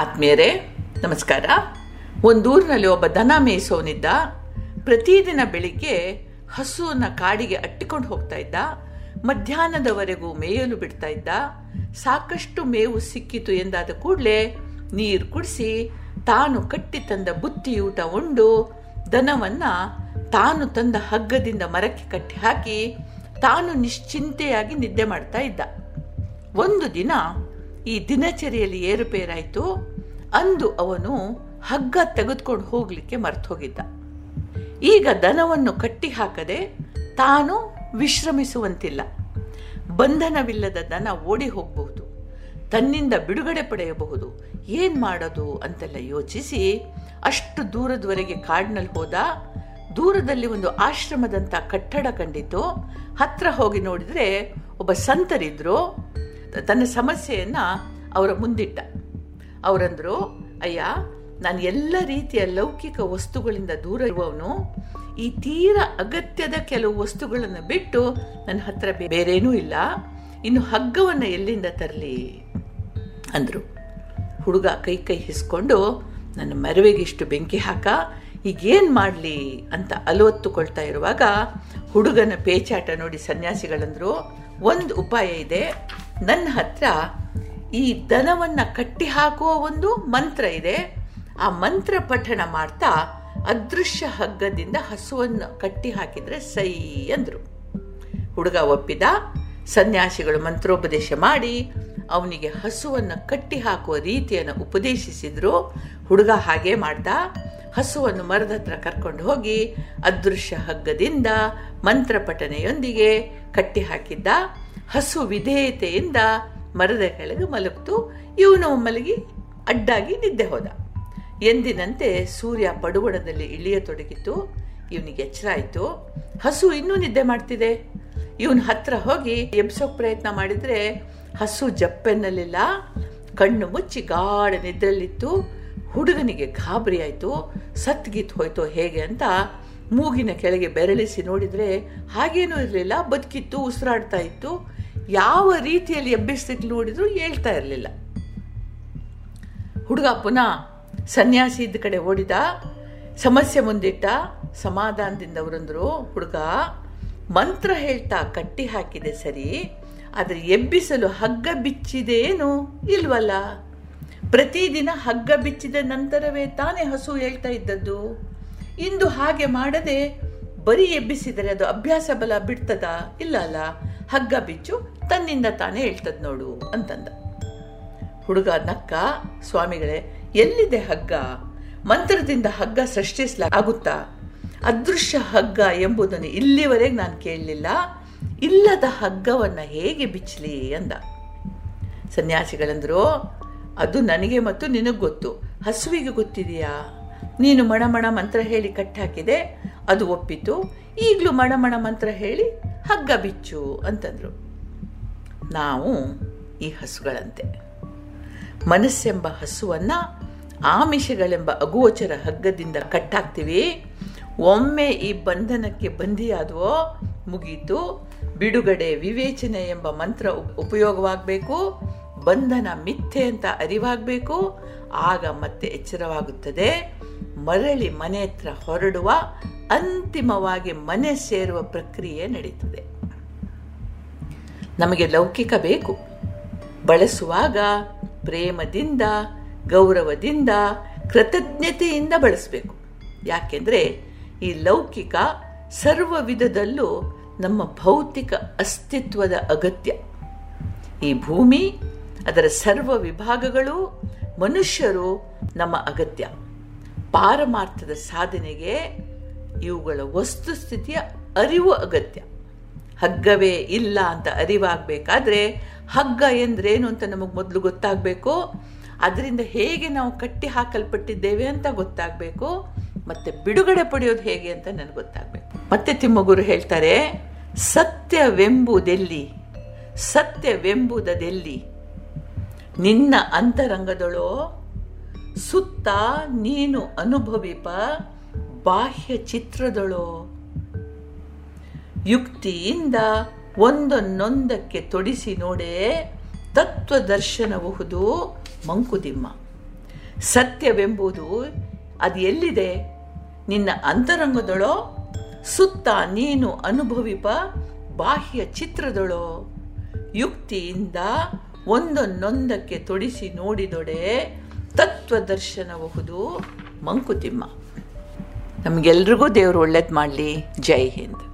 ಆತ್ಮೀಯರೇ, ನಮಸ್ಕಾರ. ಒಂದೂರಿನಲ್ಲಿ ಒಬ್ಬ ದನ ಮೇಯಿಸೋನಿದ್ದ. ಪ್ರತಿದಿನ ಬೆಳಿಗ್ಗೆ ಹಸುವನ್ನ ಕಾಡಿಗೆ ಅಟ್ಟಿಕೊಂಡು ಹೋಗ್ತಾ ಇದ್ದ. ಮಧ್ಯಾಹ್ನದವರೆಗೂ ಮೇಯಲು ಬಿಡ್ತಾ ಇದ್ದ. ಸಾಕಷ್ಟು ಮೇವು ಸಿಕ್ಕಿತು ಎಂದಾದ ಕೂಡಲೇ ನೀರು ಕುಡಿಸಿ ತಾನು ಕಟ್ಟಿ ತಂದ ಬುತ್ತಿಯೂಟ ಉಂಡು ದನವನ್ನ ತಾನು ತಂದ ಹಗ್ಗದಿಂದ ಮರಕ್ಕೆ ಕಟ್ಟಿ ಹಾಕಿ ತಾನು ನಿಶ್ಚಿಂತೆಯಾಗಿ ನಿದ್ದೆ ಮಾಡ್ತಾ ಇದ್ದ. ಒಂದು ದಿನ ಈ ದಿನಚರಿಯಲ್ಲಿ ಏರುಪೇರಾಯಿತು ಅಂದು ಅವನು ಹಗ್ಗ ತೆಗೆದುಕೊಂಡು ಹೋಗ್ಲಿಕ್ಕೆ ಮರ್ತು ಹೋಗಿದ್ದ ಈಗ ದನವನ್ನು ಕಟ್ಟಿ ಹಾಕದೆ ತಾನು ವಿಶ್ರಮಿಸುವಂತಿಲ್ಲ. ಬಂಧನವಿಲ್ಲದ ದನ ಓಡಿ ಹೋಗಬಹುದು. ತನ್ನಿಂದ ಬಿಡುಗಡೆ ಪಡೆಯಬಹುದು. ಏನ್ ಮಾಡೋದು ಅಂತೆಲ್ಲ ಯೋಚಿಸಿ ಅಷ್ಟು ದೂರದವರೆಗೆ ಕಾಡಿನಲ್ಲಿ ಹೋದ. ದೂರದಲ್ಲಿ ಒಂದು ಆಶ್ರಮದಂತ ಕಟ್ಟಡ ಕಂಡಿತು. ಹತ್ರ ಹೋಗಿ ನೋಡಿದ್ರೆ ಒಬ್ಬ ಸಂತರಿದ್ರು. ತನ್ನ ಸಮಸ್ಯೆಯನ್ನು ಅವರ ಮುಂದಿಟ್ಟ. ಅವರಂದರು, ಅಯ್ಯ, ನಾನು ಎಲ್ಲ ರೀತಿಯ ಲೌಕಿಕ ವಸ್ತುಗಳಿಂದ ದೂರ ಇರುವವನು, ಈ ತೀರ ಅಗತ್ಯದ ಕೆಲವು ವಸ್ತುಗಳನ್ನು ಬಿಟ್ಟು ನನ್ನ ಹತ್ರ ಬೇರೇನೂ ಇಲ್ಲ. ಇನ್ನು ಹಗ್ಗವನ್ನು ಎಲ್ಲಿಂದ ತರಲಿ? ಅಂದರು. ಹುಡುಗ ಕೈ ಕೈ ಹಿಸ್ಕೊಂಡು, ನನ್ನ ಮರವೆಗಿಷ್ಟು ಬೆಂಕಿ ಹಾಕ, ಈಗೇನು ಮಾಡಲಿ? ಅಂತ ಅಲವತ್ತುಕೊಳ್ತಾ ಇರುವಾಗ ಹುಡುಗನ ಪೇಚಾಟ ನೋಡಿ ಸನ್ಯಾಸಿಗಳಂದರು, ಒಂದು ಉಪಾಯ ಇದೆ ನನ್ನ ಹತ್ರ ಈ ದನವನ್ನು ಕಟ್ಟಿ ಹಾಕುವ ಒಂದು ಮಂತ್ರ ಇದೆ. ಆ ಮಂತ್ರ ಪಠಣ ಮಾಡ್ತಾ ಅದೃಶ್ಯ ಹಗ್ಗದಿಂದ ಹಸುವನ್ನು ಕಟ್ಟಿ ಹಾಕಿದರೆ ಸೈ ಅಂದರು. ಹುಡುಗ ಒಪ್ಪಿದ. ಸನ್ಯಾಸಿಗಳು ಮಂತ್ರೋಪದೇಶ ಮಾಡಿ ಅವನಿಗೆ ಹಸುವನ್ನು ಕಟ್ಟಿ ಹಾಕುವ ರೀತಿಯನ್ನು ಉಪದೇಶಿಸಿದ್ರು. ಹುಡುಗ ಹಾಗೆ ಮಾಡ್ದ ಹಸುವನ್ನು ಮರದ ಹತ್ರ ಕರ್ಕೊಂಡು ಹೋಗಿ ಅದೃಶ್ಯ ಹಗ್ಗದಿಂದ ಮಂತ್ರ ಪಠನೆಯೊಂದಿಗೆ ಕಟ್ಟಿ ಹಾಕಿದ್ದ ಹಸು ವಿಧೇಯತೆಯಿಂದ ಮರದ ಕೆಳಗೆ ಮಲಗ್ತು. ಇವನು ಮಲಗಿ ಅಡ್ಡಾಗಿ ನಿದ್ದೆ ಹೋದ. ಎಂದಿನಂತೆ ಸೂರ್ಯ ಪಡುವಣದಲ್ಲಿ ಇಳಿಯತೊಡಗಿತು. ಇವನಿಗೆ ಎಚ್ಚರ ಆಯಿತು ಹಸು ಇನ್ನೂ ನಿದ್ದೆ ಮಾಡ್ತಿದೆ. ಇವನ್ ಹತ್ರ ಹೋಗಿ ಎಬ್ಸೋಕ್ ಪ್ರಯತ್ನ ಮಾಡಿದ್ರೆ ಹಸು ಜಪ್ಪೆನ್ನಲಿಲ್ಲ ಕಣ್ಣು ಮುಚ್ಚಿ ಗಾಢ ನಿದ್ರಲ್ಲಿತ್ತು ಹುಡುಗನಿಗೆ ಗಾಬರಿ ಆಯಿತು ಸತ್ಗಿತ್ ಹೋಯ್ತು ಹೇಗೆ ಅಂತ ಮೂಗಿನ ಕೆಳಗೆ ಬೆರಳಿಸಿ ನೋಡಿದ್ರೆ ಹಾಗೇನೂ ಇರಲಿಲ್ಲ. ಬದುಕಿತ್ತು, ಉಸಿರಾಡ್ತಾ ಇತ್ತು. ಯಾವ ರೀತಿಯಲ್ಲಿ ಎಬ್ಬಿಸ್ತಿತ್ತು ನೋಡಿದ್ರು ಹೇಳ್ತಾ ಇರಲಿಲ್ಲ. ಹುಡುಗ ಪುನಃ ಸನ್ಯಾಸಿ ಇದ್ದ ಕಡೆ ಓಡಿದ, ಸಮಸ್ಯೆ ಮುಂದಿಟ್ಟ, ಸಮಾಧಾನದಿಂದ ಅವರಂದ್ರು, ಹುಡುಗ ಮಂತ್ರ ಹೇಳ್ತಾ ಕಟ್ಟಿ ಹಾಕಿದೆ, ಸರಿ, ಆದರೆ ಎಬ್ಬಿಸಲು ಹಗ್ಗ ಬಿಚ್ಚಿದೇನು ಇಲ್ವಲ್ಲ? ಪ್ರತಿದಿನ ಹಗ್ಗ ಬಿಚ್ಚಿದ ನಂತರವೇ ತಾನೇ ಹಸು ಹೇಳ್ತಾ ಇದ್ದದ್ದು. ಇಂದು ಹಾಗೆ ಮಾಡದೆ ಬರೀ ಎಬ್ಬಿಸಿದರೆ ಅದು ಅಭ್ಯಾಸ ಬಲ ಬಿಡ್ತದಾ? ಇಲ್ಲ ಅಲ್ಲ, ಹಗ್ಗ ಬಿಚ್ಚು ತನ್ನಿಂದ ತಾನೇ ಹೇಳ್ತದ್ ನೋಡು ಅಂತಂದ. ಹುಡುಗ ನಕ್ಕ, ಸ್ವಾಮಿಗಳೇ, ಎಲ್ಲಿದೆ ಹಗ್ಗ? ಮಂತ್ರದಿಂದ ಹಗ್ಗ ಸೃಷ್ಟಿಸಲಾಗುತ್ತಾ ಅದೃಶ್ಯ ಹಗ್ಗ ಎಂಬುದನ್ನು ಇಲ್ಲಿವರೆಗೆ ನಾನು ಕೇಳಲಿಲ್ಲ. ಇಲ್ಲದ ಹಗ್ಗವನ್ನು ಹೇಗೆ ಬಿಚ್ಚಲಿ ಅಂದ. ಸನ್ಯಾಸಿಗಳಂದ್ರು, ಅದು ನನಗೆ ಮತ್ತು ನಿನಗೆ ಗೊತ್ತು. ಹಸುವಿಗೆ ಗೊತ್ತಿದೆಯಾ? ನೀನು ಮಣಮಣ ಮಂತ್ರ ಹೇಳಿ ಕಟ್ಟಾಕಿದೆ, ಅದು ಒಪ್ಪಿತು. ಈಗಲೂ ಮಣಮಣ ಮಂತ್ರ ಹೇಳಿ ಹಗ್ಗ ಬಿಚ್ಚು ಅಂತಂದ್ರು. ನಾವು ಈ ಹಸುಗಳಂತೆ. ಮನಸ್ಸೆಂಬ ಹಸುವನ್ನು ಆಮಿಷಗಳೆಂಬ ಅಗೋಚರ ಹಗ್ಗದಿಂದ ಕಟ್ಟಾಕ್ತೀವಿ. ಒಮ್ಮೆ ಈ ಬಂಧನಕ್ಕೆ ಬಂಧಿಯಾದವೋ, ಮುಗೀತು. ಬಿಡುಗಡೆ ವಿವೇಚನೆ ಎಂಬ ಮಂತ್ರ ಉಪಯೋಗವಾಗಬೇಕು. ಬಂಧನ ಮಿಥ್ಯೆ ಅಂತ ಅರಿವಾಗಬೇಕು. ಆಗ ಮತ್ತೆ ಎಚ್ಚರವಾಗುತ್ತದೆ. ಮರಳಿ ಮನೆ ಹತ್ರ ಹೊರಡುವ ಅಂತಿಮವಾಗಿ ಮನೆ ಸೇರುವ ಪ್ರಕ್ರಿಯೆ ನಡೀತದೆ. ನಮಗೆ ಲೌಕಿಕ ಬೇಕು. ಬಳಸುವಾಗ ಪ್ರೇಮದಿಂದ, ಗೌರವದಿಂದ, ಕೃತಜ್ಞತೆಯಿಂದ ಬಳಸಬೇಕು. ಯಾಕೆಂದರೆ ಈ ಲೌಕಿಕ ಸರ್ವ ವಿಧದಲ್ಲೂ ನಮ್ಮ ಭೌತಿಕ ಅಸ್ತಿತ್ವದ ಅಗತ್ಯ. ಈ ಭೂಮಿ, ಅದರ ಸರ್ವ ವಿಭಾಗಗಳು ಮನುಷ್ಯರು ನಮ್ಮ ಅಗತ್ಯ. ಪಾರಮಾರ್ಥದ ಸಾಧನೆಗೆ ಇವುಗಳ ವಸ್ತುಸ್ಥಿತಿಯ ಅರಿವು ಅಗತ್ಯ. ಹಗ್ಗವೇ ಇಲ್ಲ ಅಂತ ಅರಿವಾಗಬೇಕಾದ್ರೆ ಹಗ್ಗ ಎಂದ್ರೇನು ಅಂತ ನಮಗೆ ಮೊದಲು ಗೊತ್ತಾಗಬೇಕು. ಅದರಿಂದ ಹೇಗೆ ನಾವು ಕಟ್ಟಿ ಹಾಕಲ್ಪಟ್ಟಿದ್ದೇವೆ ಅಂತ ಗೊತ್ತಾಗಬೇಕು. ಮತ್ತೆ ಬಿಡುಗಡೆ ಪಡೆಯೋದು ಹೇಗೆ ಅಂತ ನನಗೆ ಗೊತ್ತಾಗಬೇಕು. ಮತ್ತೆ ತಿಮ್ಮಗುರು ಹೇಳ್ತಾರೆ, ಸತ್ಯವೆಂಬುದೆಲ್ಲಿ? ಸತ್ಯವೆಂಬುದೆಲ್ಲಿ ನಿನ್ನ ಅಂತರಂಗದಳೋ ಸುತ್ತ ನೀನು ಅನುಭವಿಪ ಬಾಹ್ಯ ಚಿತ್ರದಳೋ? ಯುಕ್ತಿಯಿಂದ ಒಂದನ್ನೊಂದಕ್ಕೆ ತೊಡಿಸಿ ನೋಡೆ ತತ್ವದರ್ಶನಬಹುದು ಮಂಕುದಿಮ್ಮ. ಸತ್ಯವೆಂಬುದು ಅದು ಎಲ್ಲಿದೆ? ನಿನ್ನ ಅಂತರಂಗದೊಳೋ? ಸುತ್ತ ನೀನು ಅನುಭವಿಪ ಬಾಹ್ಯ ಚಿತ್ರದೊಳೋ? ಯುಕ್ತಿಯಿಂದ ಒಂದೊಂದೊಂದಕ್ಕೆ ತೊಡಿಸಿ ನೋಡಿದೊಡೆ ತತ್ವದರ್ಶನಬಹುದು ಮಂಕುತಿಮ್ಮ. ನಮಗೆಲ್ರಿಗೂ ದೇವರು ಒಳ್ಳೇದು ಮಾಡಲಿ. ಜೈ ಹಿಂದ್.